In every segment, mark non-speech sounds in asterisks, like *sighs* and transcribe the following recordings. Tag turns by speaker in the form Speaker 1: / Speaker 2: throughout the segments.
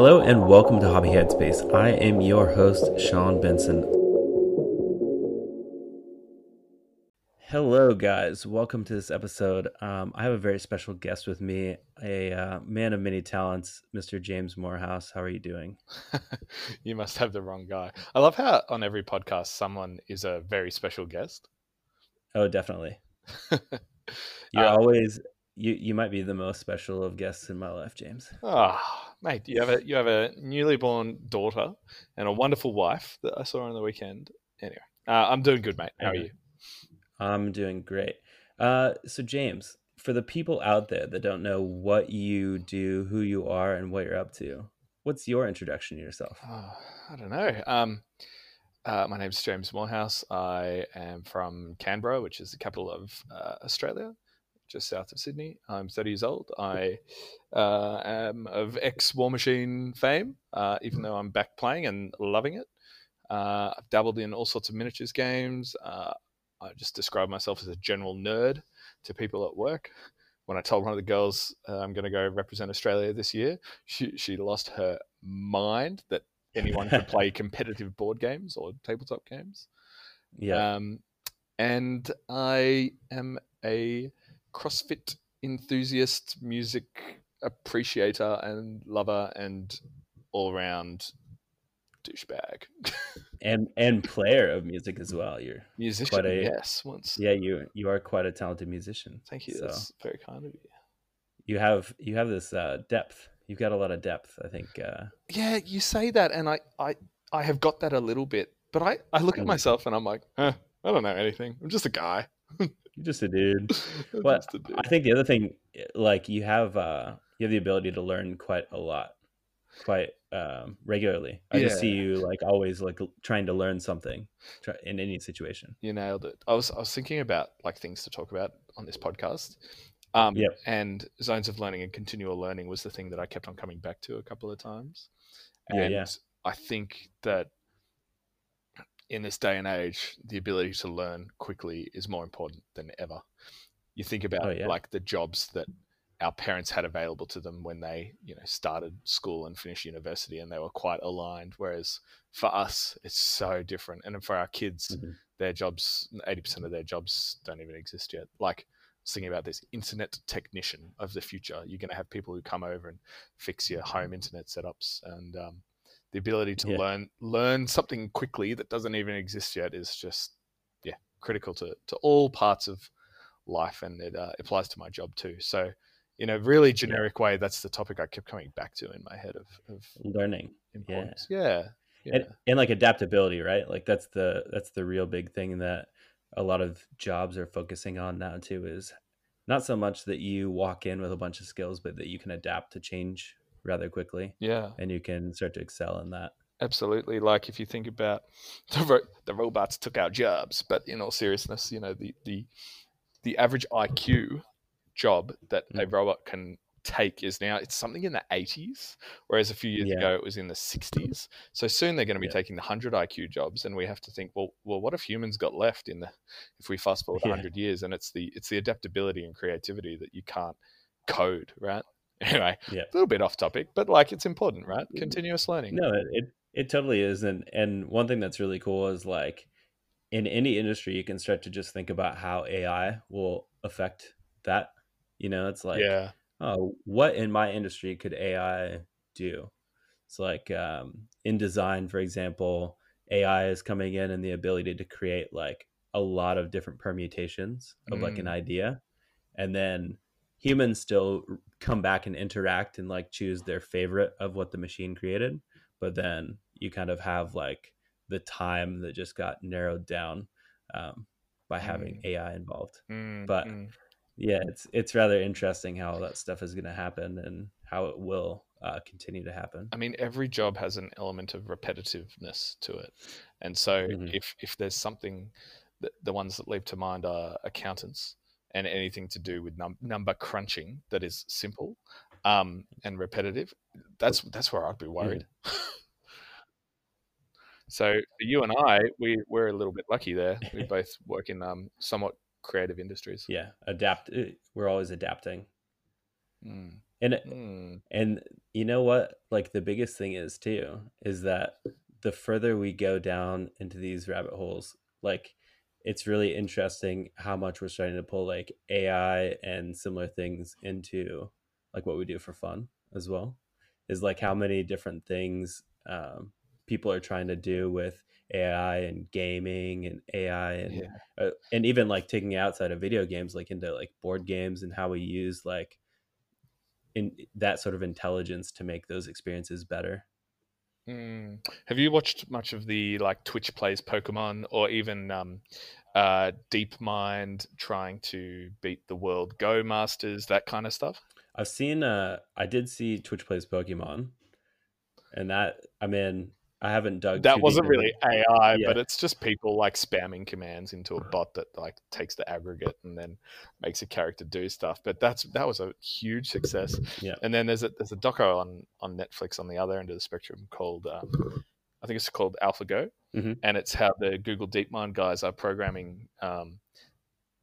Speaker 1: Hello and welcome to Hobby Headspace. I am your host, Sean Benson. Hello, guys. Welcome to this episode. Um, I have a very special guest with me, a uh, man of many talents, Mr. James Moorhouse. How are you doing? *laughs*
Speaker 2: you must have the wrong guy. I love how on every podcast someone is a very special guest.
Speaker 1: Oh, definitely. *laughs* You're uh, always you. You might be the most special of guests in my life, James.
Speaker 2: Ah, oh, mate, you have a you have a newly born daughter and a wonderful wife that I saw on the weekend. Anyway, uh, I'm doing good, mate. How are you?
Speaker 1: I'm doing great. Uh, so, James, for the people out there that don't know what you do, who you are, and what you're up to, what's your introduction to yourself?
Speaker 2: Oh, I don't know. Um, uh, my name's James Moorhouse. I am from Canberra, which is the capital of uh, Australia, just south of Sydney. I'm 30 years old. I uh, am of ex Warmachine fame, uh, even though I'm back playing and loving it. Uh, I've dabbled in all sorts of miniatures games. Uh, I just describe myself as a general nerd to people at work. When I told one of the girls uh, I'm going to go represent Australia this year, she she lost her mind that anyone could play *laughs* competitive board games or tabletop games.
Speaker 1: Yeah.
Speaker 2: Um, and I am a CrossFit enthusiast, music appreciator, and lover, and all around douchebag. *laughs*
Speaker 1: and and player of music as well. You're
Speaker 2: musician. Quite a, yes, once.
Speaker 1: Yeah, you you are quite a talented musician.
Speaker 2: Thank you. So That's very kind of you.
Speaker 1: You have you have this uh, depth. You've got a lot of depth. I think. Uh...
Speaker 2: Yeah, you say that, and I I I have got that a little bit, but I I look at mm. myself and I'm like, eh, I don't know anything. I'm just a guy. *laughs*
Speaker 1: You're just a dude. *laughs* but a dude. I think the other thing, like you have uh you have the ability to learn quite a lot quite um, regularly. I yeah. just see you like always like trying to learn something in any situation.
Speaker 2: You nailed it. I was I was thinking about like things to talk about on this podcast. Um, yep. And zones of learning and continual learning was the thing that I kept on coming back to a couple of times. And yeah, yeah. I think that in this day and age, the ability to learn quickly is more important than ever. You think about oh, yeah. like the jobs that our parents had available to them when they you know started school and finished university and they were quite aligned whereas for us it's so different and for our kids mm-hmm. their jobs 80% of their jobs don't even exist yet like thinking about this internet technician of the future you're going to have people who come over and fix your home internet setups and um, the ability to yeah. learn learn something quickly that doesn't even exist yet is just yeah critical to to all parts of life and it uh, applies to my job too so in a really generic way, that's the topic I kept coming back to in my head of, of
Speaker 1: learning. Importance.
Speaker 2: Yeah. Yeah.
Speaker 1: yeah. And, and like adaptability, right? Like that's the that's the real big thing that a lot of jobs are focusing on now too is not so much that you walk in with a bunch of skills, but that you can adapt to change rather quickly.
Speaker 2: Yeah.
Speaker 1: And you can start to excel in that.
Speaker 2: Absolutely. Like if you think about *laughs* the, ro- the robots took our jobs, but in all seriousness, you know, the, the, the average IQ job that mm. a robot can take is now it's something in the 80s whereas a few years yeah. ago it was in the 60s so soon they're going to be yeah. taking the 100 iq jobs and we have to think well well what if humans got left in the if we fast forward *laughs* yeah. 100 years and it's the it's the adaptability and creativity that you can't code right *laughs* anyway yeah. a little bit off topic but like it's important right mm. continuous learning
Speaker 1: no it, it, it totally is and and one thing that's really cool is like in any industry you can start to just think about how ai will affect that you know, it's like,
Speaker 2: yeah.
Speaker 1: oh, what in my industry could AI do? It's like um, in design, for example, AI is coming in and the ability to create like a lot of different permutations of mm. like an mm. idea. And then humans still come back and interact and like choose their favorite of what the machine created. But then you kind of have like the time that just got narrowed down um, by having mm. AI involved.
Speaker 2: Mm.
Speaker 1: But mm yeah, it's it's rather interesting how that stuff is going to happen and how it will uh, continue to happen.
Speaker 2: I mean, every job has an element of repetitiveness to it, and so mm-hmm. if if there's something, that the ones that leap to mind are accountants and anything to do with num- number crunching that is simple um, and repetitive. That's that's where I'd be worried. Mm. *laughs* so you and I, we we're a little bit lucky there. We *laughs* both work in um, somewhat creative industries.
Speaker 1: Yeah, adapt. Eh, we're always adapting.
Speaker 2: Mm.
Speaker 1: and mm. and you know what like the biggest thing is too is that the further we go down into these rabbit holes like it's really interesting how much we're starting to pull like ai and similar things into like what we do for fun as well is like how many different things um, people are trying to do with AI and gaming and AI and yeah. uh, and even like taking outside of video games like into like board games and how we use like in that sort of intelligence to make those experiences better.
Speaker 2: Mm. Have you watched much of the like Twitch plays Pokemon or even um, uh, DeepMind trying to beat the world Go Masters, that kind of stuff?
Speaker 1: I've seen. Uh, I did see Twitch plays Pokemon, and that I mean I haven't dug.
Speaker 2: That wasn't really AI, yeah. but it's just people like spamming commands into a bot that like takes the aggregate and then makes a character do stuff. But that's that was a huge success.
Speaker 1: Yeah.
Speaker 2: And then there's a there's a doco on on Netflix on the other end of the spectrum called um, I think it's called AlphaGo,
Speaker 1: mm-hmm.
Speaker 2: and it's how the Google DeepMind guys are programming um,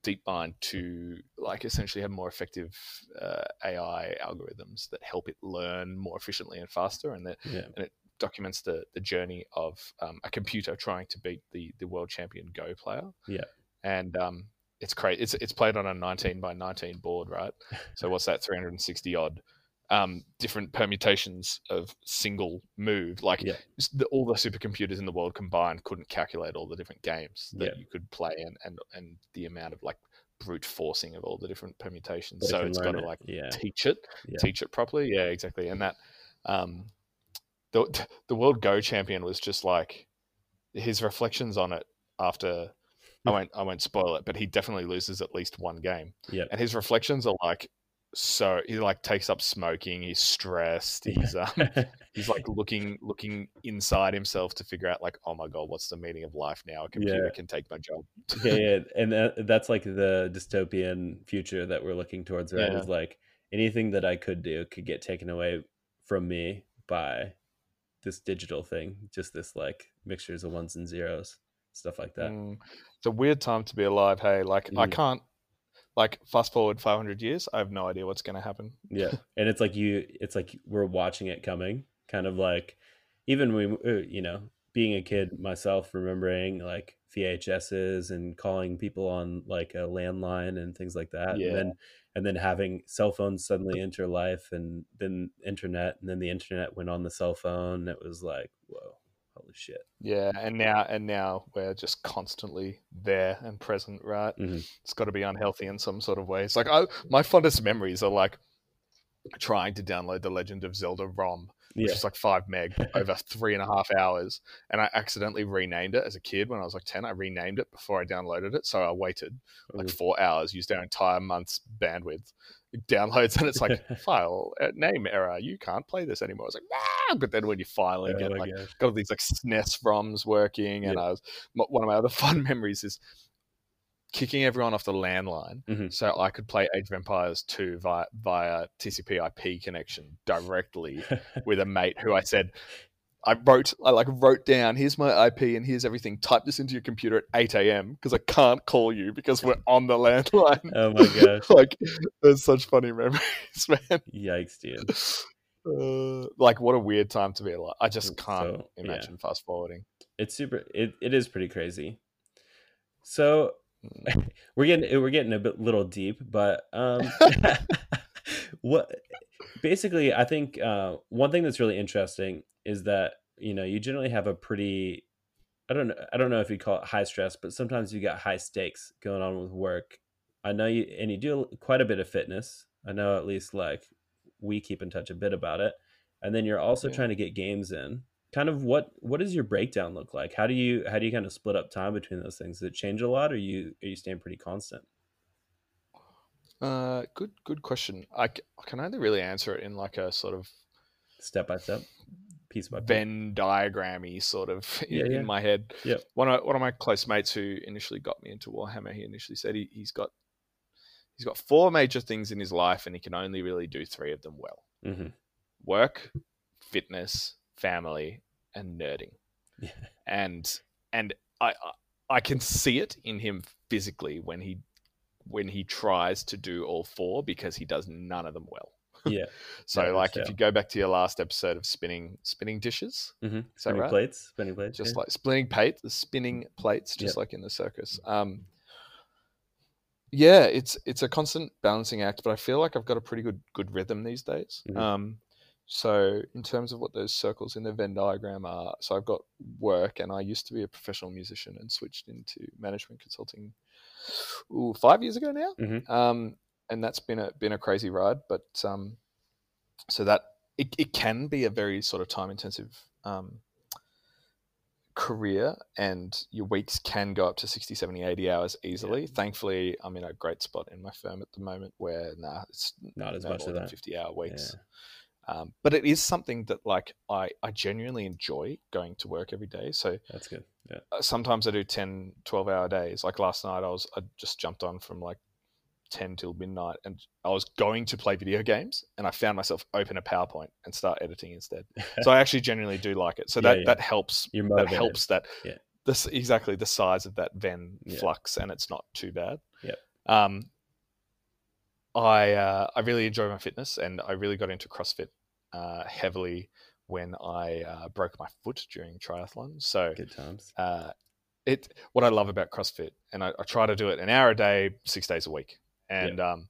Speaker 2: DeepMind to like essentially have more effective uh, AI algorithms that help it learn more efficiently and faster, and that
Speaker 1: yeah.
Speaker 2: and it documents the the journey of um, a computer trying to beat the the world champion Go player.
Speaker 1: Yeah,
Speaker 2: and um, it's great. It's it's played on a 19 by 19 board, right? *laughs* So what's that? 360 odd um, different permutations of single move. Like
Speaker 1: yeah.
Speaker 2: the, all the supercomputers in the world combined couldn't calculate all the different games that
Speaker 1: yeah.
Speaker 2: you could play and, and and the amount of like brute forcing of all the different permutations. But so it it's got to like
Speaker 1: yeah.
Speaker 2: teach it, teach it properly. Yeah, exactly. And that um, the *laughs* the world Go champion was just like his reflections on it after. I won't. I won't spoil it, but he definitely loses at least one game.
Speaker 1: Yeah,
Speaker 2: and his reflections are like so he like takes up smoking he's stressed he's um *laughs* he's like looking looking inside himself to figure out like oh my god what's the meaning of life now a computer
Speaker 1: yeah.
Speaker 2: can take my job
Speaker 1: yeah, yeah *laughs* and that, that's like the dystopian future that we're looking towards right is like anything that i could do could get taken away from me by this digital thing just this like mixtures of ones and zeros stuff like that
Speaker 2: mm. it's a weird time to be alive hey like mm. i can't like fast forward 500 years i have no idea what's going to happen
Speaker 1: yeah *laughs* and it's like you it's like we're watching it coming kind of like even when uh, you know being a kid myself remembering like vhs's and calling people on like a landline and things like that
Speaker 2: yeah.
Speaker 1: and then and then having cell phones suddenly enter life and then internet and then the internet went on the cell phone it was like whoa holy shit.
Speaker 2: Yeah and now and now we're just constantly there and present right?
Speaker 1: Mm-hmm.
Speaker 2: it's got to be unhealthy in some sort of way. It's like I, my fondest memories are like trying to download the legend of zelda rom which yeah. is like five meg *laughs* over three and a half hours and i accidentally renamed it as a kid when i was like 10 i renamed it before i downloaded it so i waited like mm-hmm. four hours used our entire month's bandwidth downloads and it's like *laughs* file uh, name error you can't play this anymore. I was like ah! but then when you finally oh get like got all these like SNES ROMs working, and I was one of my other *laughs* fun memories is kicking everyone off the landline
Speaker 1: mm-hmm.
Speaker 2: so I could play Age of Empires 2 via via TCP IP connection directly *laughs* with a mate who I said I wrote, I like wrote down, here's my IP and here's everything. Type this into your computer at 8 a.m. because I can't call you because we're on the landline.
Speaker 1: Oh my gosh. *laughs*
Speaker 2: like, there's such funny memories, *laughs* man.
Speaker 1: Yikes, dude.
Speaker 2: Uh, like, what a weird time to be alive. I just can't so, imagine yeah. fast forwarding.
Speaker 1: It's super, it, it is pretty crazy. So. *laughs* we're getting we're getting a bit little deep, but um, *laughs* *laughs* what basically I think uh, one thing that's really interesting is that you know you generally have a pretty I don't know I don't know if you call it high stress, but sometimes you got high stakes going on with work. I know you and you do quite a bit of fitness. I know at least like we keep in touch a bit about it. And then you're also yeah. trying to get games in. Kind of what what does your breakdown look like? How do you how do you kind of split up time between those things? Does it change a lot or you are you staying pretty constant?
Speaker 2: Uh, good good question. I, I can only really answer it in like a sort of
Speaker 1: step by step
Speaker 2: piece by Venn diagrammy sort of *laughs* in, yeah, yeah. in my head.
Speaker 1: Yeah.
Speaker 2: One of one of my close mates who initially got me into Warhammer, he initially said he, he's got he's got four major things in his life and he can only really do three of them well.
Speaker 1: Mm-hmm.
Speaker 2: Work, fitness, family, and nerding.
Speaker 1: Yeah.
Speaker 2: And and I I can see it in him physically when he when he tries to do all four because he does none of them well. *laughs*
Speaker 1: Yeah.
Speaker 2: so yeah, like if you go back to your last episode of spinning spinning dishes,
Speaker 1: mm-hmm. spinning right? plates, spinning plates,
Speaker 2: just yeah. like spinning plates, spinning plates, just yep. like in the circus. Um, yeah, it's it's a constant balancing act, but I feel like I've got a pretty good good rhythm these days. Mm-hmm. Um, so in terms of what those circles in the Venn diagram are, so I've got work, and I used to be a professional musician and switched into management consulting. Ooh, five years ago now. Mm-hmm. Um, and that's been a been a crazy ride. But um, so that it, it can be a very sort of time intensive um, career and your weeks can go up to 60 70 80 hours easily yeah. thankfully i'm in a great spot in my firm at the moment where nah it's
Speaker 1: not as no much more than
Speaker 2: 50 hour weeks yeah. Um, but it is something that like I, I genuinely enjoy going to work every day so
Speaker 1: that's good yeah
Speaker 2: uh, sometimes i do 10 12 hour days like last night i was i just jumped on from like 10 till midnight and I was going to play video games and I found myself open a PowerPoint and start editing instead. *laughs* so I actually genuinely do like it. So that, yeah, yeah. that helps. That helps that
Speaker 1: yeah.
Speaker 2: this exactly the size of that Venn flux and it's not too bad.
Speaker 1: Yeah.
Speaker 2: Um, I, uh, I really enjoy my fitness and I really got into CrossFit uh, heavily when I uh, broke my foot during triathlon. So
Speaker 1: good times.
Speaker 2: Uh, it what I love about CrossFit, and I, I, try to do it an hour a day, six days a week. And yeah. um,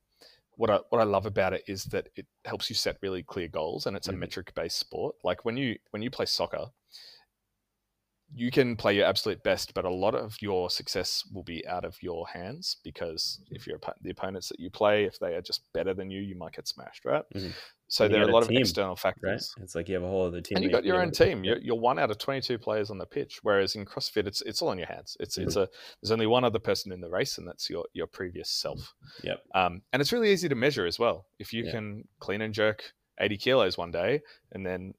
Speaker 2: what I what I love about it is that it helps you set really clear goals, and it's a mm-hmm. metric based sport. Like when you when you play soccer, you can play your absolute best, but a lot of your success will be out of your hands because if you're the opponents that you play, if they are just better than you, you might get smashed, right? Mm-hmm. So there are a lot team, of external factors.
Speaker 1: Right? It's like you have a whole other team,
Speaker 2: and you got your own team. You're, you're, one out of 22 players on the pitch, whereas in CrossFit, it's it's all in your hands. It's mm-hmm. it's a there's only one other person in the race, and that's your your previous self.
Speaker 1: Yep.
Speaker 2: Um, and it's really easy to measure as well. If you can clean and jerk 80 kilos one day, and then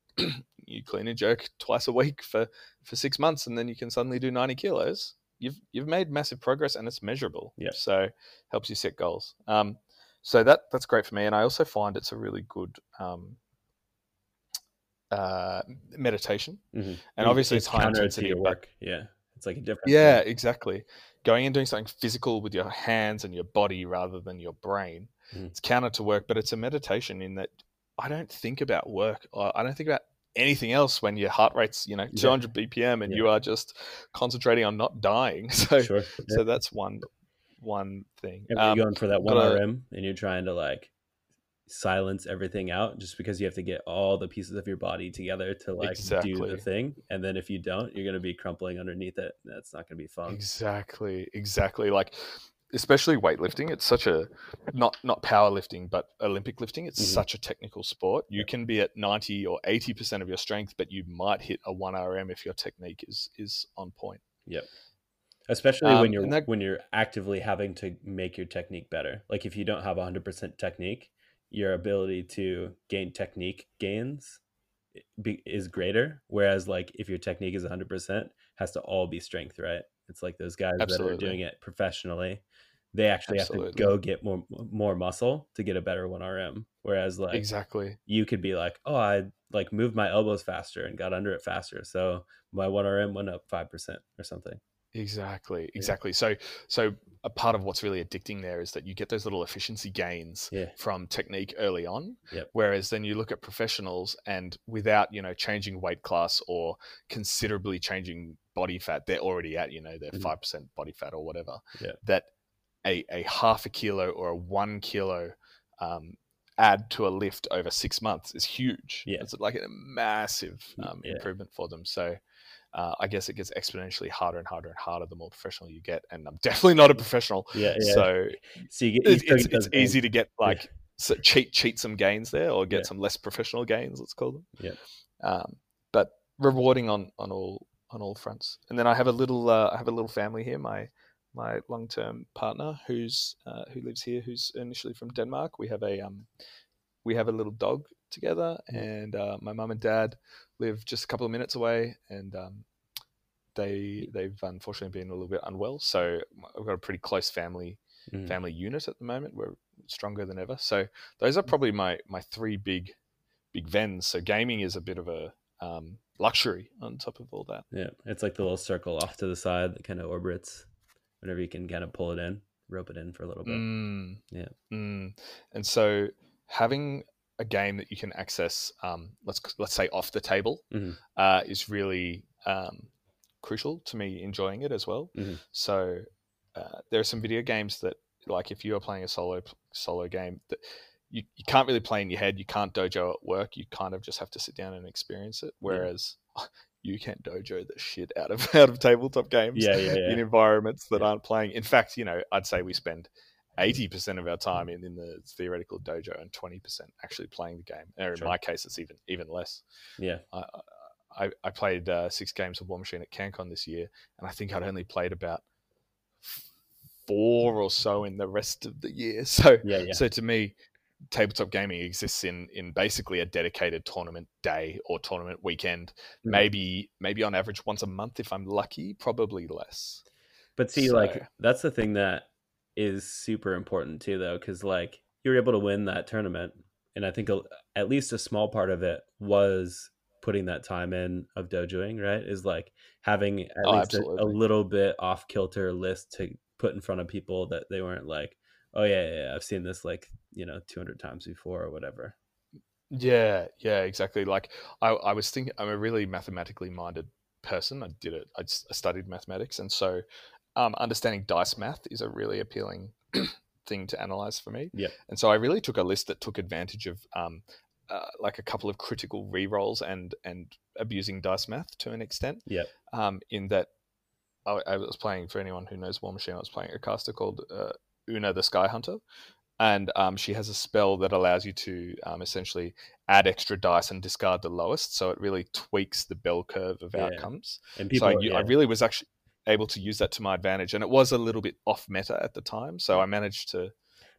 Speaker 2: you clean and jerk twice a week for for six months, and then you can suddenly do ninety kilos. You've you've made massive progress, and it's measurable.
Speaker 1: Yeah.
Speaker 2: So helps you set goals. Um, so that that's great for me, and I also find it's a really good um, uh, meditation. Mm-hmm. And obviously, it's, it's high intensity
Speaker 1: work. Yeah, it's like a different.
Speaker 2: Yeah, thing. exactly. Going and doing something physical with your hands and your body rather than your brain. Mm. It's counter to work, but it's a meditation in that I don't think about work. I don't think about anything else when your heart rate's you know 200 yeah. bpm and yeah. you are just concentrating on not dying *laughs* so sure. yeah. so that's one one thing
Speaker 1: and um, you're going for that one rm and you're trying to like silence everything out just because you have to get all the pieces of your body together to like exactly. do the thing and then if you don't you're going to be crumpling underneath it that's not going to be fun
Speaker 2: exactly exactly like especially weightlifting it's such a not not powerlifting but olympic lifting it's mm-hmm. such a technical sport. You can be at 90 or 80% of your strength but you might hit a 1 rm if your technique is is on point.
Speaker 1: Yep. Especially um, when you're that, when you're actively having to make your technique better. Like if you don't have 100% technique your ability to gain technique gains is greater. Whereas like if your technique is 100% has to all be strength right it's like those guys Absolutely. that are doing it professionally they actually Absolutely. have to go get more more muscle to get a better 1rm whereas like
Speaker 2: exactly
Speaker 1: you could be like oh i like moved my elbows faster and got under it faster so my 1rm went up 5% or something
Speaker 2: Exactly, exactly. Yeah. So, so a part of what's really addicting there is that you get those little efficiency gains
Speaker 1: yeah.
Speaker 2: from technique early on.
Speaker 1: Yep.
Speaker 2: Whereas then you look at professionals and without you know changing weight class or considerably changing body fat, they're already at you know mm-hmm. 5 mm-hmm. percent body fat or whatever.
Speaker 1: Yeah.
Speaker 2: That a a half a kilo or a one kilo um, add to a lift over six months is huge.
Speaker 1: Yeah.
Speaker 2: It's like a massive um, yeah. improvement for them. So uh, I guess it gets exponentially harder and harder and harder the more professional you get. And I'm *laughs* definitely not a professional.
Speaker 1: Yeah. yeah.
Speaker 2: So,
Speaker 1: so you
Speaker 2: get, you it's, it's easy to get like yeah. so cheat cheat some gains there or get some less professional gains. Let's call them.
Speaker 1: Yeah.
Speaker 2: Um, but rewarding on on all on all fronts. And then I have a little uh, I have a little family here. My my long term partner who's uh, who lives here, who's initially from Denmark. We have a um, we have a little dog together, and uh, my mum and dad live just a couple of minutes away, and um, they they've unfortunately been a little bit unwell. So I've got a pretty close family mm. family unit at the moment. We're stronger than ever. So those are mm. probably my my three big big Venns. So gaming is a bit of a um, luxury on top of all that.
Speaker 1: Yeah, it's like the little circle off to the side that kind of orbits whenever you can kind of pull it in, rope it in for a little bit.
Speaker 2: Mm.
Speaker 1: Yeah,
Speaker 2: mm. and so having a game that you can access, um, let's let's say off the table,
Speaker 1: mm-hmm.
Speaker 2: uh, is really um, crucial to me enjoying it as well.
Speaker 1: Mm-hmm.
Speaker 2: So uh, there are some video games that, like, if you are playing a solo solo game, that you, you can't really play in your head. You can't dojo at work. You kind of just have to sit down and experience it. Whereas yeah. *laughs* you can't dojo the shit out of *laughs* out of tabletop games
Speaker 1: yeah, yeah, yeah.
Speaker 2: in environments that aren't playing. In fact, you know, I'd say we spend eighty percent of our time in, in the theoretical dojo and twenty percent actually playing the game. Or in sure. my case, it's even even less.
Speaker 1: Yeah.
Speaker 2: I, I, I played uh, six games of Warmachine at CanCon this year, and I think I'd only played about four or so in the rest of the year. *laughs* So,
Speaker 1: yeah, yeah.
Speaker 2: so to me, tabletop gaming exists in in basically a dedicated tournament day or tournament weekend. Mm. Maybe maybe on average once a month if I'm lucky, probably less.
Speaker 1: But see, so, like that's the thing that is super important too, though, because like you're able to win that tournament, and I think a, at least a small part of it was putting that time in of dojoing. Right, is like having at oh, least a, a, little bit off kilter list to put in front of people that they weren't like, oh yeah, yeah, I've seen this like you know 200 times before or whatever.
Speaker 2: Yeah, yeah, exactly. Like I, I was thinking, I'm a really mathematically minded person. I did it. I studied mathematics, and so um, understanding dice math is a really appealing *clears throat* thing to analyze for me.
Speaker 1: Yeah.
Speaker 2: And so I really took a list that took advantage of um, uh, like a couple of critical re-rolls and and abusing dice math to an extent.
Speaker 1: Yeah.
Speaker 2: Um, in that I, I, was playing for anyone who knows Warmachine, I was playing a caster called uh, Una the Skyhunter, and um, she has a spell that allows you to um, essentially add extra dice and discard the lowest. So it really tweaks the bell curve of yeah. outcomes. And people, so I, yeah. I, really was actually able to use that to my advantage, and it was a little bit off meta at the time. So I managed to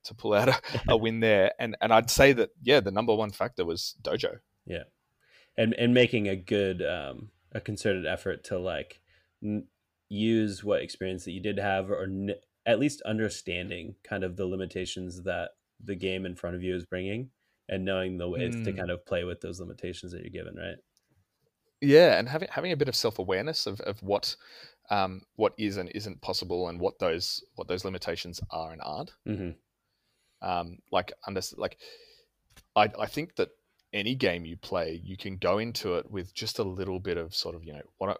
Speaker 2: to pull out a, a *laughs* win there. And and I'd say that yeah, the number one factor was dojo.
Speaker 1: Yeah, and and making a good um, a concerted effort to like. N- use what experience that you did have or n- at least understanding kind of the limitations that the game in front of you is bringing and knowing the ways mm. to hmm. kind of play with those limitations that you're given, right?
Speaker 2: Yeah, and having having a bit of self awareness of, of what um, what is and isn't possible, and what those what those limitations are and aren't.
Speaker 1: Mm-hmm.
Speaker 2: Um, like under like, I I think that any game you play, you can go into it with just a little bit of sort of you know what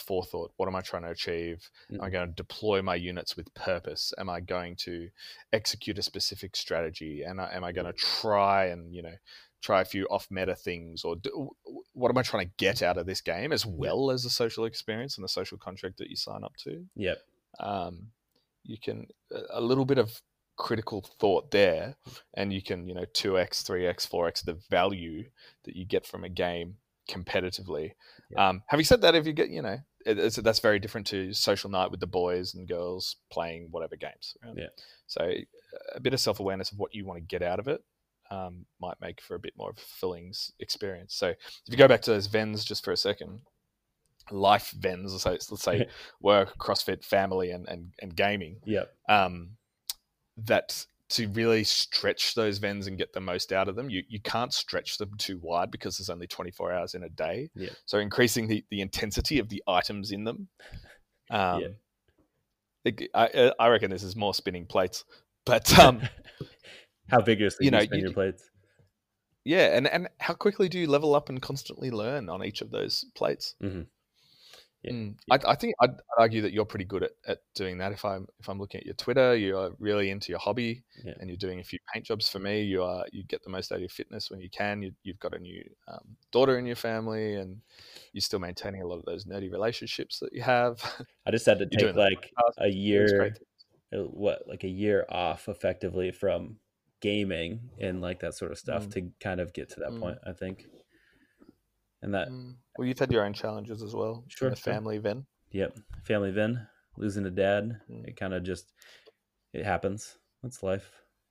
Speaker 2: forethought. What am I trying to achieve? Mm. Am I mm. going to deploy my units with purpose? Am I going to execute a specific strategy? And am I going to try and you know try a few off meta things, or do, what am I trying to get out of this game as well as the social experience and the social contract that you sign up to?
Speaker 1: Yep.
Speaker 2: Um, you can a little bit of critical thought there and you can you know 2x 3x 4x the value that you get from a game competitively. Yeah. Um, having said that, if you get, you know, it, that's very different to social night with the boys and girls playing whatever games.
Speaker 1: Right? Yeah.
Speaker 2: So a bit of self awareness of what you want to get out of it um, might make for a bit more of a fulfilling experience. So if you go back to those Venns just for a second, life VENs, let's let's say *laughs* work, CrossFit, family, and and, and gaming.
Speaker 1: Yeah.
Speaker 2: Um, that to really stretch those Venns and get the most out of them, you, you can't stretch them too wide because there's only 24 hours in a day.
Speaker 1: Yeah.
Speaker 2: So increasing the, the intensity of the items in them. *laughs* Um, yeah. It, I, I reckon this is more spinning plates, but *laughs* um,
Speaker 1: how vigorously you know you spin you, your plates.
Speaker 2: Yeah, and and how quickly do you level up and constantly learn on each of those plates?
Speaker 1: Mm-hmm.
Speaker 2: Yeah. Mm, I, I, think I'd, argue that you're pretty good at, at doing that. If I'm if I'm looking at your Twitter, you're really into your hobby,
Speaker 1: yeah.
Speaker 2: and you're doing a few paint jobs. For me, you are you get the most out of your fitness when you can. You, have got a new um, daughter in your family, and you're still maintaining a lot of those nerdy relationships that you have.
Speaker 1: I just had to *laughs* take like a year, uh, what like a year off effectively from gaming and like that sort of stuff mm. to kind of get to that mm. point. I think and that mm.
Speaker 2: well you've had your own challenges as well
Speaker 1: sure
Speaker 2: the family Venn
Speaker 1: yep. Family Venn losing a dad mm. it kind of just it happens. That's life.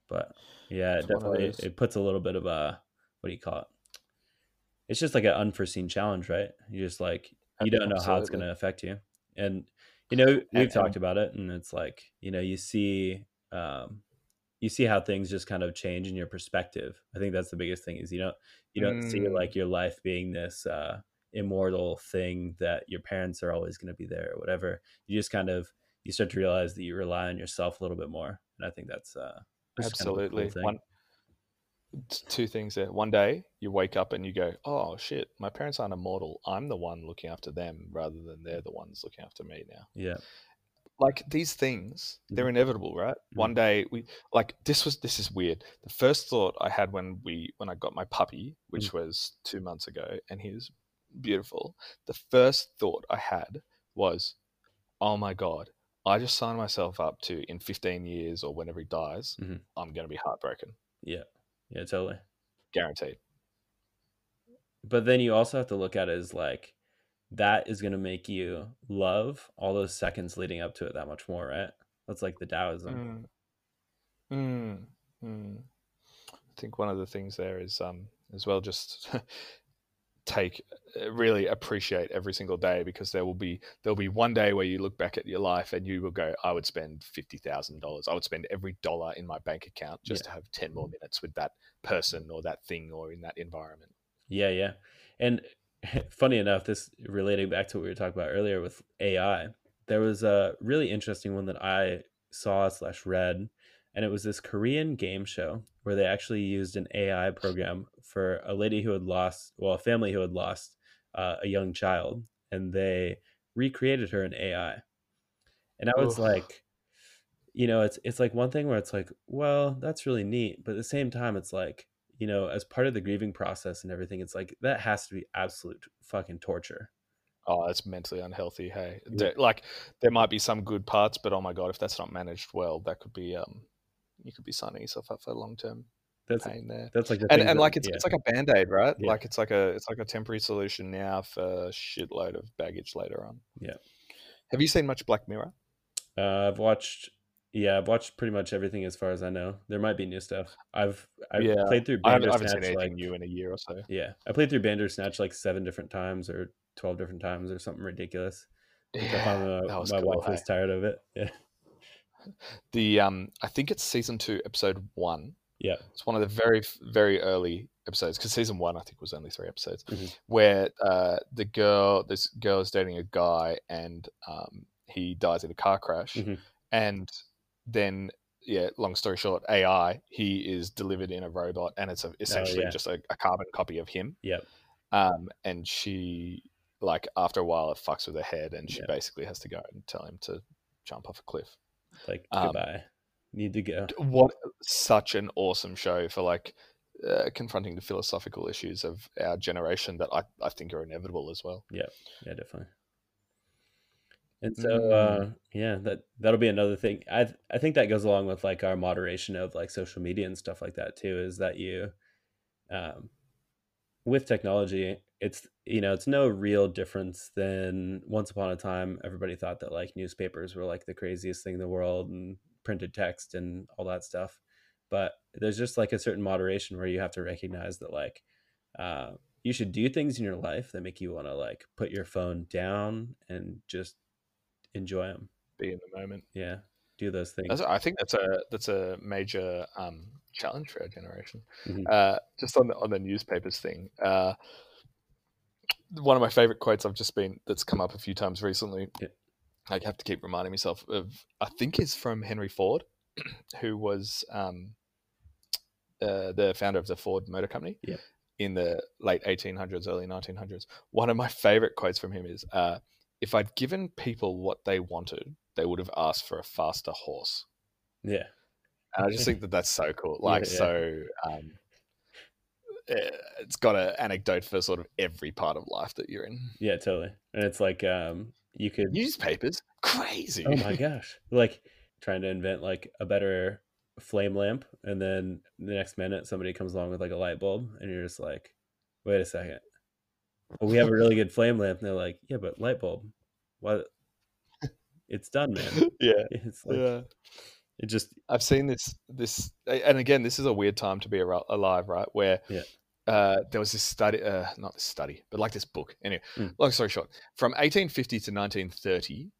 Speaker 1: But yeah it definitely it, it, puts a little bit of a what do you call it? It's just like an unforeseen challenge right? You just like you don't know Absolutely. how it's going to affect you. And you know we've and, talked about it and it's like you know you see um you see how things just kind of change in your perspective. I think that's the biggest thing is you don't you don't mm. see like your life being this uh, immortal thing that your parents are always going to be there or whatever. You just kind of you start to realize that you rely on yourself a little bit more, and I think that's uh,
Speaker 2: absolutely kind of cool one two things there. One day you wake up and you go, "Oh shit, my parents aren't immortal. I'm the one looking after them rather than they're the ones looking after me now."
Speaker 1: Yeah.
Speaker 2: Like these things, they're mm-hmm. inevitable, right? Mm-hmm. One day we like this was this is weird. The first thought I had when we when I got my puppy, which mm-hmm. was 2 months ago and he was beautiful. The first thought I had was, "Oh my god, I just signed myself up to in 15 years or whenever he dies,
Speaker 1: mm-hmm.
Speaker 2: I'm going to be heartbroken."
Speaker 1: Yeah. Yeah, totally.
Speaker 2: Guaranteed.
Speaker 1: But then you also have to look at it as like that is going to make you love all those seconds leading up to it that much more, right? That's like the Taoism.
Speaker 2: Mm. Mm. Mm. I think one of the things there is um, as well just *laughs* take uh, really appreciate every single day because there will be there'll be one day where you look back at your life and you will go i would spend $50000 i would spend every dollar in my bank account just yeah. to have 10 more minutes with that person or that thing or in that environment
Speaker 1: yeah yeah and *laughs* funny enough this relating back to what we were talking about earlier with ai there was a really interesting one that i saw slash read and it was this Korean game show where they actually used an AI program for a lady who had lost, well, a family who had lost uh, a young child, and they recreated her in AI. And I was like, you know, it's it's like one thing where it's like, well, that's really neat, but at the same time, it's like, you know, as part of the grieving process and everything, it's like that has to be absolute fucking torture.
Speaker 2: Oh, that's mentally unhealthy. Hey, yeah. like there might be some good parts, but oh my god, if that's not managed well, that could be um you could be signing yourself up for long term pain there.
Speaker 1: That's like
Speaker 2: and, and that, like it's yeah. it's like a band aid, right? Yeah. Like it's like a it's like a temporary solution now for a shitload of baggage later on.
Speaker 1: Yeah.
Speaker 2: Have you seen much Black Mirror?
Speaker 1: Uh, I've watched. Yeah, I've watched pretty much everything as far as I know. There might be new stuff. I've I've yeah. played through
Speaker 2: Bandersnatch I haven't seen anything like, new in a year or so.
Speaker 1: Yeah, I played through Bandersnatch like seven different times or twelve different times or something ridiculous. Yeah, my, my cool, wife hey? was tired of it. Yeah. *laughs*
Speaker 2: The um, I think it's season two, episode one.
Speaker 1: Yeah,
Speaker 2: it's one of the very very early episodes because season one I think was only three episodes, mm-hmm. where uh, the girl, this girl is dating a guy, and um, he dies in a car crash,
Speaker 1: mm-hmm.
Speaker 2: and then yeah, long story short, AI, he is delivered in a robot, and it's a, essentially oh, yeah. just a, a, carbon copy of him.
Speaker 1: Yep.
Speaker 2: Um, and she, like, after a while, it fucks with her head, and she yep. basically has to go and tell him to jump off a cliff.
Speaker 1: Like um, goodbye. Need to go.
Speaker 2: What such an awesome show for like uh, confronting the philosophical issues of our generation that I, I think are inevitable as well.
Speaker 1: Yeah, yeah, definitely. And so, mm. uh, yeah, that that'll be another thing. I I think that goes along with like our moderation of like social media and stuff like that too. Is that you, um, with technology, it's you know it's no real difference than once upon a time everybody thought that like newspapers were like the craziest thing in the world and printed text and all that stuff but there's just like a certain moderation where you have to recognize that like uh, you should do things in your life that make you want to like put your phone down and just enjoy them
Speaker 2: be in the moment
Speaker 1: yeah do those things
Speaker 2: that's, i think that's a that's a major um, challenge for our generation mm-hmm. uh, just on the on the newspapers thing uh, one of my favorite quotes I've just been that's come up a few times recently. Yeah. I have to keep reminding myself of. I think is from Henry Ford, *clears throat* who was um, uh, the founder of the Ford Motor Company.
Speaker 1: Yeah.
Speaker 2: In the late 1800s, early 1900s. One of my favorite quotes from him is, uh, "If I'd given people what they wanted, they would have asked for a faster horse."
Speaker 1: Yeah.
Speaker 2: And I just think that that's so cool. *laughs* Like yeah, yeah. so. Um, uh, it's got an anecdote for sort of every part of life that you're in.
Speaker 1: Yeah, totally. And it's like um, you could
Speaker 2: newspapers crazy.
Speaker 1: Oh my *laughs* gosh! Like trying to invent like a better flame lamp, and then the next minute somebody comes along with like a light bulb, and you're just like, wait a second. Well, we have a really good flame lamp. And they're like, yeah, but light bulb. What? *laughs* It's done, man. *laughs*
Speaker 2: yeah. *laughs*
Speaker 1: It's like, yeah. It just.
Speaker 2: I've seen this. This, and again, this is a weird time to be alive, right? Where
Speaker 1: yeah
Speaker 2: uh, there was this study, uh, not this study, but like this book. Anyway, mm. long story short, from 1850 to 1930,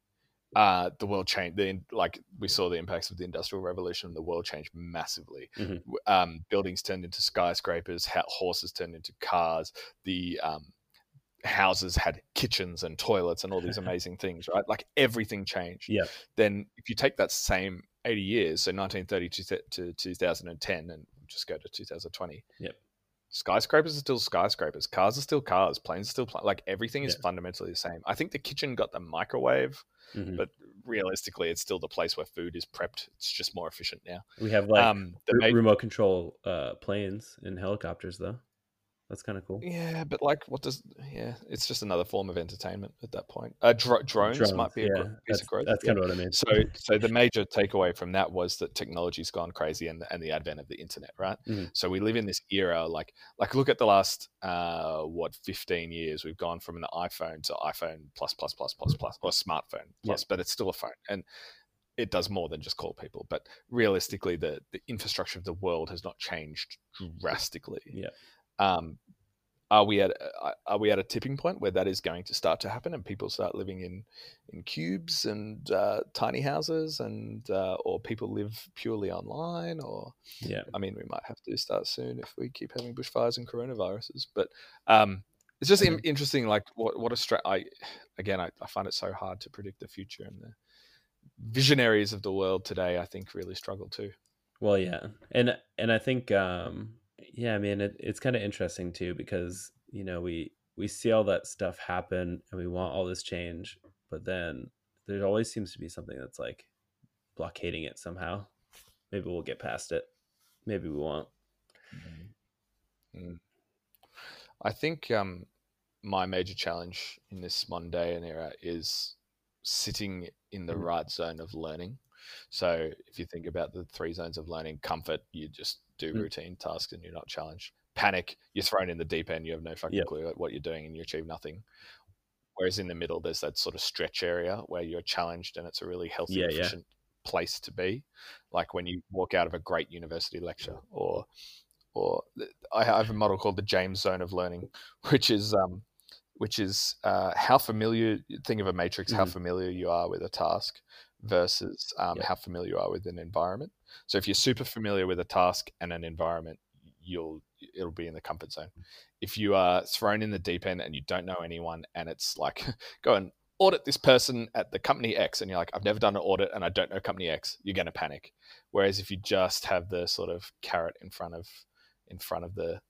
Speaker 2: uh, the world changed. The, like we saw the impacts of the Industrial Revolution. The world changed massively.
Speaker 1: Mm-hmm.
Speaker 2: Um, buildings turned into skyscrapers. Horses turned into cars. The um, houses had kitchens and toilets and all these *laughs* amazing things. Right, like everything changed.
Speaker 1: Yeah.
Speaker 2: Then if you take that same 80 years, so 1930 to, to 2010, and just go to 2020.
Speaker 1: Yep.
Speaker 2: Skyscrapers are still skyscrapers. Cars are still cars. Planes are still pl- like everything is yeah. fundamentally the same. I think the kitchen got the microwave, mm-hmm. but realistically, it's still the place where food is prepped. It's just more efficient now.
Speaker 1: We have like um, the remote control uh, planes and helicopters, though. That's kind of cool.
Speaker 2: Yeah, but like, what does? Yeah, it's just another form of entertainment at that point. Uh, dr- drones, drones, might be a piece
Speaker 1: of
Speaker 2: growth.
Speaker 1: That's
Speaker 2: yeah.
Speaker 1: kind of what I mean.
Speaker 2: So, so the major takeaway from that was that technology's gone crazy, and and the advent of the internet, right?
Speaker 1: Mm-hmm.
Speaker 2: So we live in this era, like like look at the last uh what fifteen years, we've gone from an iPhone to iPhone plus plus plus plus plus or smartphone plus, yeah. but it's still a phone, and it does more than just call people. But realistically, the the infrastructure of the world has not changed drastically.
Speaker 1: Yeah.
Speaker 2: Um, are we at are we at a tipping point where that is going to start to happen and people start living in in cubes and uh, tiny houses and uh, or people live purely online or
Speaker 1: yeah
Speaker 2: I mean we might have to start soon if we keep having bushfires and coronaviruses but um, it's just yeah. interesting like what what a stra- I again I, I find it so hard to predict the future and the visionaries of the world today I think really struggle too
Speaker 1: well yeah and and I think um yeah, I mean, it, it's kind of interesting too because you know we we see all that stuff happen and we want all this change, but then there always seems to be something that's like blockading it somehow. Maybe we'll get past it. Maybe we won't.
Speaker 2: Mm-hmm. I think um, my major challenge in this mundane era is sitting in the mm-hmm. right zone of learning. So if you think about the three zones of learning, comfort, you just do mm. routine tasks and you're not challenged. Panic, you're thrown in the deep end, you have no fucking yep. clue what you're doing and you achieve nothing. Whereas in the middle, there's that sort of stretch area where you're challenged and it's a really healthy, yeah, efficient yeah. place to be. Like when you walk out of a great university lecture, or or I have a model called the James Zone of Learning, *laughs* which is um, which is uh, how familiar. Think of a matrix, mm how familiar you are with a task versus um, yeah. how familiar you are with an environment. So if you're super familiar with a task and an environment, you'll it'll be in the comfort zone. If you are thrown in the deep end and you don't know anyone, and it's like *laughs* go and audit this person at the company X, and you're like, I've never done an audit and I don't know company X, you're going to panic. Whereas if you just have the sort of carrot in front of in front of the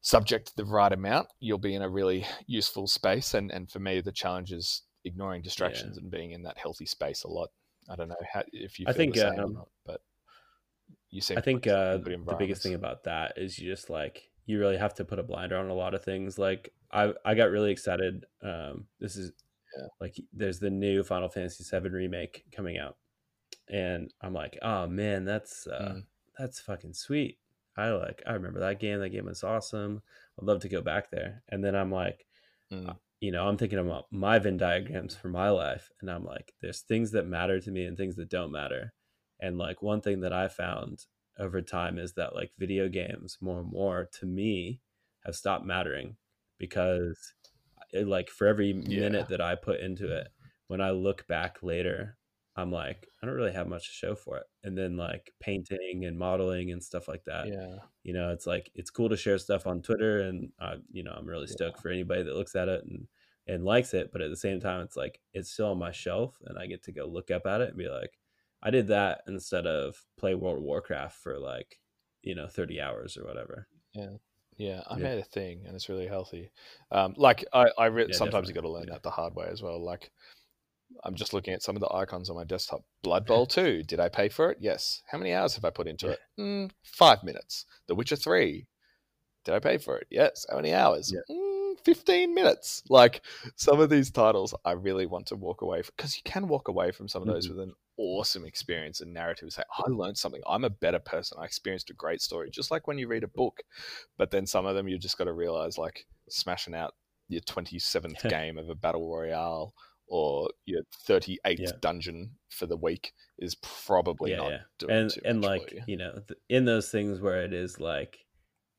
Speaker 2: subject the right amount, you'll be in a really useful space. And and for me, the challenge is ignoring distractions yeah. and being in that healthy space a lot. I don't know how if you. I think, um, not, but
Speaker 1: you seem. I think uh, the biggest thing about that is you just like you really have to put a blinder on a lot of things. Like I, I got really excited. Um, this is yeah. like there's the new Final Fantasy VII remake coming out, and I'm like, oh man, that's uh, mm. that's fucking sweet. I like I remember that game. That game was awesome. I'd love to go back there. And then I'm like, mm you know, I'm thinking about my Venn diagrams for my life, and I'm like, there's things that matter to me and things that don't matter. And like one thing that I found over time is that like video games more and more to me have stopped mattering because it, like for every yeah. minute that I put into it, when I look back later, I'm like, I don't really have much to show for it. And then like painting and modeling and stuff like that.
Speaker 2: Yeah.
Speaker 1: You know, it's like it's cool to share stuff on Twitter, and uh, you know, I'm really stoked yeah. for anybody that looks at it and and likes it. But at the same time, it's like it's still on my shelf, and I get to go look up at it and be like, I did that instead of play World of Warcraft for like you know 30 hours or whatever.
Speaker 2: Yeah. Yeah, I yeah. made a thing, and it's really healthy. Um, like I, I re- yeah, sometimes definitely. you got to learn that the hard way as well. Like I'm just looking at some of the icons on my desktop. Blood Bowl 2. Did I pay for it? Yes. How many hours have I put into it? Mm, five minutes. The Witcher 3. Did I pay for it? Yes. How many hours? Yeah. Mm, 15 minutes. Like some of these titles, I really want to walk away because you can walk away from some of those mm-hmm. with an awesome experience and narrative. Say, I learned something. I'm a better person. I experienced a great story, just like when you read a book. But then some of them, you just got to realize, like smashing out your 27th *laughs* game of a battle royale or your 38th yeah. dungeon for the week is probably yeah, not yeah. doing
Speaker 1: and
Speaker 2: too
Speaker 1: and like
Speaker 2: you.
Speaker 1: you know in those things where it is like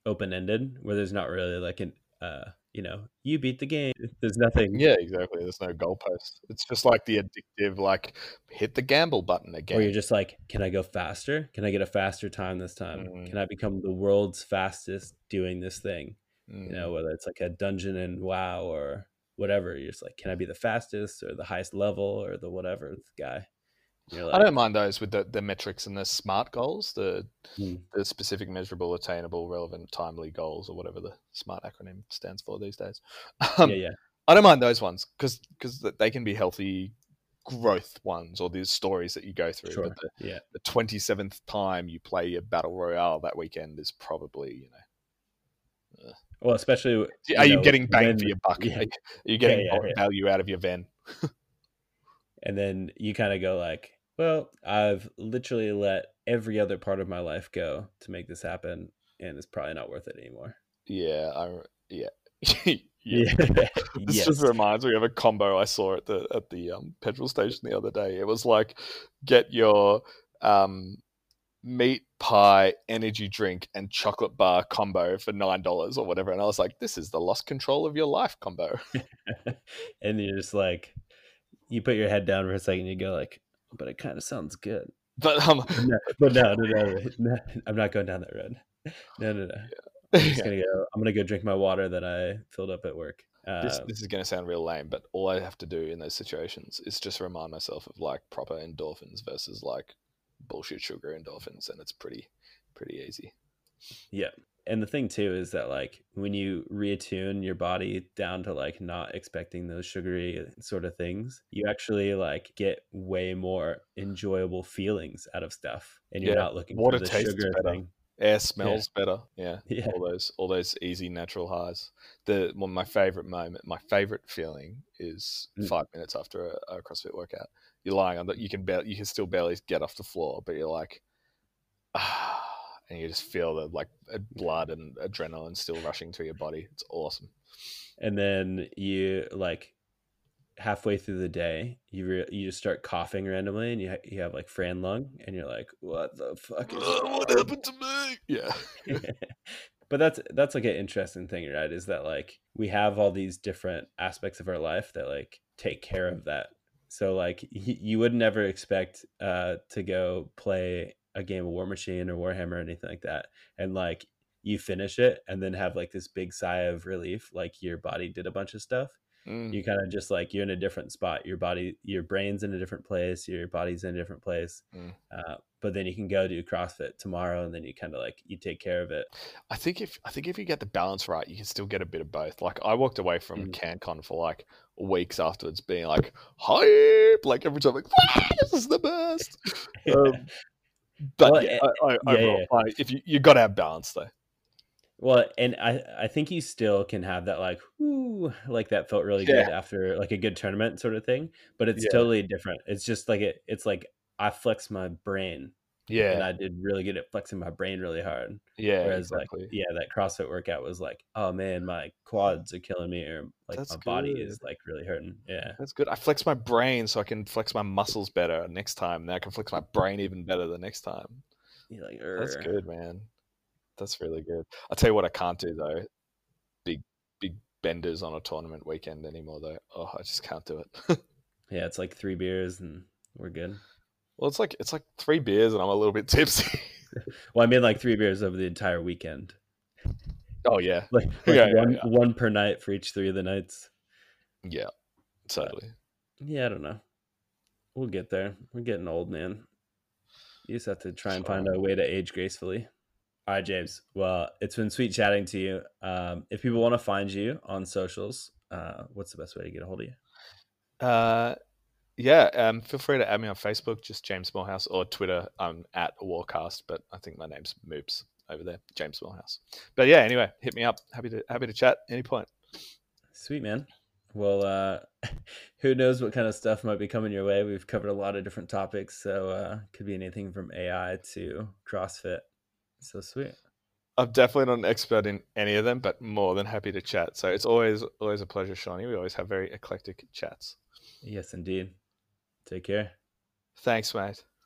Speaker 1: open ended where there's not really like an uh you know you beat the game *laughs* there's nothing
Speaker 2: yeah exactly there's no goalpost it's just like the addictive like hit the gamble button again
Speaker 1: where you're just like can i go faster can i get a faster time this time mm. can i become the world's fastest doing this thing mm. you know whether it's like a dungeon in wow or whatever. You're just like, can I be the fastest or the highest level or the whatever guy?
Speaker 2: Like, I don't mind those with the, the metrics and the SMART goals, the hmm. the specific, measurable, attainable, relevant, timely goals, or whatever the SMART acronym stands for these days. *laughs*
Speaker 1: Um, yeah, yeah.
Speaker 2: I don't mind those ones because because they can be healthy growth ones or these stories that you go through.
Speaker 1: Sure. But
Speaker 2: the,
Speaker 1: yeah.
Speaker 2: the 27th time you play your battle royale that weekend is probably, you know.
Speaker 1: Well, especially. You
Speaker 2: are know, you getting bang when, for your buck? *laughs* Yeah. Are you getting yeah, yeah, value out of your van?
Speaker 1: and then you kind of go like, well, I've literally let every other part of my life go to make this happen, and it's probably not worth it anymore.
Speaker 2: Yeah, I *laughs* yeah. Yeah. *laughs* this yes. just reminds me of a combo I saw at the at the um, petrol station the other day. It was like get your um, meat pie, energy drink, and chocolate bar combo for nine dollars or whatever. And I was like, this is the lost control of your life combo. *laughs*
Speaker 1: and you're just like, you put your head down for a second, you go like, but it kind of sounds good.
Speaker 2: But um, *laughs*
Speaker 1: no, but no, no, no, no, *laughs* I'm not going down that road. No, no, no. Yeah. I'm just gonna go. I'm gonna go drink my water that I filled up at work.
Speaker 2: Uh, this, this is gonna sound real lame, but all I have to do in those situations is just remind myself of like proper endorphins versus like bullshit sugar and endorphins, and it's pretty pretty easy.
Speaker 1: Yeah, and the thing too is that like when you reattune your body down to like not expecting those sugary sort of things you actually like get way more enjoyable feelings out of stuff and you're yeah. not looking Water for the sugar better. thing
Speaker 2: Air smells yeah. better. Yeah. *laughs* yeah. All those all those easy natural highs. The one my favorite moment, my favorite feeling is mm. five minutes after a, a, CrossFit workout. You're lying on that you can barely you can still barely get off the floor, but you're like ah, *sighs* and you just feel the like blood and adrenaline still rushing through your body. It's awesome.
Speaker 1: And then you like halfway through the day, you re- you just start coughing randomly, and you ha- you have like Fran lung, and you're like, "What the fuck is uh,
Speaker 2: what happened to me?" Yeah. *laughs*
Speaker 1: but that's that's like an interesting thing, right? Is that like we have all these different aspects of our life that like take care of that. So like y- you would never expect uh, to go play a game of Warmachine or Warhammer or anything like that, and like you finish it and then have like this big sigh of relief, like your body did a bunch of stuff Mm. You kind of just like you're in a different spot. Your body, your brain's in a different place. Your body's in a different place. Mm. Uh, but then you can go do CrossFit tomorrow, and then you kind of like you take care of it.
Speaker 2: I think if I think if you get the balance right, you can still get a bit of both. Like I walked away from mm. CanCon for like weeks afterwards, being like hype, like every time, like ah, this is the best. *laughs* um, but well, yeah, I, I, yeah, overall, yeah. if you you got to have balance though.
Speaker 1: Well, and I I think you still can have that like ooh like that felt really good after like a good tournament sort of thing, but it's totally different. It's just like it it's like I flex my brain.
Speaker 2: Yeah.
Speaker 1: And I did really good at flexing my brain really hard.
Speaker 2: Yeah.
Speaker 1: Whereas exactly. like yeah, that CrossFit workout was like, oh man, my quads are killing me or like That's my good. body is like really hurting. Yeah.
Speaker 2: That's good. I flex my brain so I can flex my muscles better next time. Now I can flex my brain even better the next time.
Speaker 1: Like,
Speaker 2: That's good, man. That's really good. I'll tell you what I can't do though. Big big benders on a tournament weekend anymore though. Oh, I just can't do it. *laughs*
Speaker 1: yeah, it's like three beers and we're good.
Speaker 2: Well, it's like it's like three beers and I'm a little bit tipsy. *laughs*
Speaker 1: well, I mean like three beers over the entire weekend.
Speaker 2: Oh yeah, *laughs*
Speaker 1: like, like yeah, one yeah, yeah. one per night for each three of the nights.
Speaker 2: Yeah, sadly.
Speaker 1: But, yeah, I don't know. We'll get there. We're getting old, man. You just have to try and find a way to age gracefully. All right, James. Well, it's been sweet chatting to you. Um, if people want to find you on socials, uh, what's the best way to get a hold of you?
Speaker 2: Uh, yeah, um, feel free to add me on Facebook, just James Moorhouse, or Twitter. I'm at Warcast, but I think my name's Moops over there, James Moorhouse. But yeah, anyway, hit me up. Happy to happy to chat any point.
Speaker 1: Sweet man. Well, uh, *laughs* who knows what kind of stuff might be coming your way? We've covered a lot of different topics, so uh, could be anything from AI to CrossFit. So sweet.
Speaker 2: I'm definitely not an expert in any of them, but more than happy to chat. So it's always always a pleasure, Shawnee. We always have very eclectic chats.
Speaker 1: Yes, indeed. Take care.
Speaker 2: Thanks, mate.